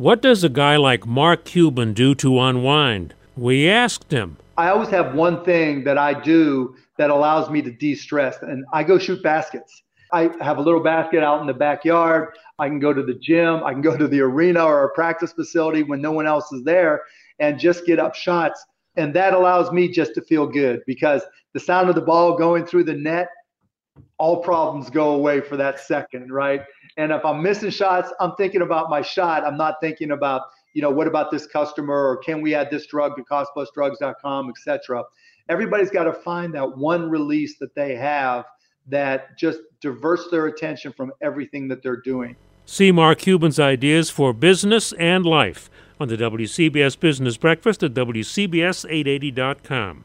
What does a guy like Mark Cuban do to unwind? We asked him. I always have one thing that I do that allows me to de stress, and I go shoot baskets. I have a little basket out in the backyard. I can go to the gym. I can go to the arena or a practice facility when no one else is there and just get up shots. And that allows me just to feel good because the sound of the ball going through the net, all problems go away for that second, right? And if I'm missing shots, I'm thinking about my shot. I'm not thinking about, you know, what about this customer or can we add this drug to costplusdrugs.com, etc. Everybody's got to find that one release that they have that just diverts their attention from everything that they're doing. See Mark Cuban's ideas for business and life on the WCBS Business Breakfast at WCBS880.com.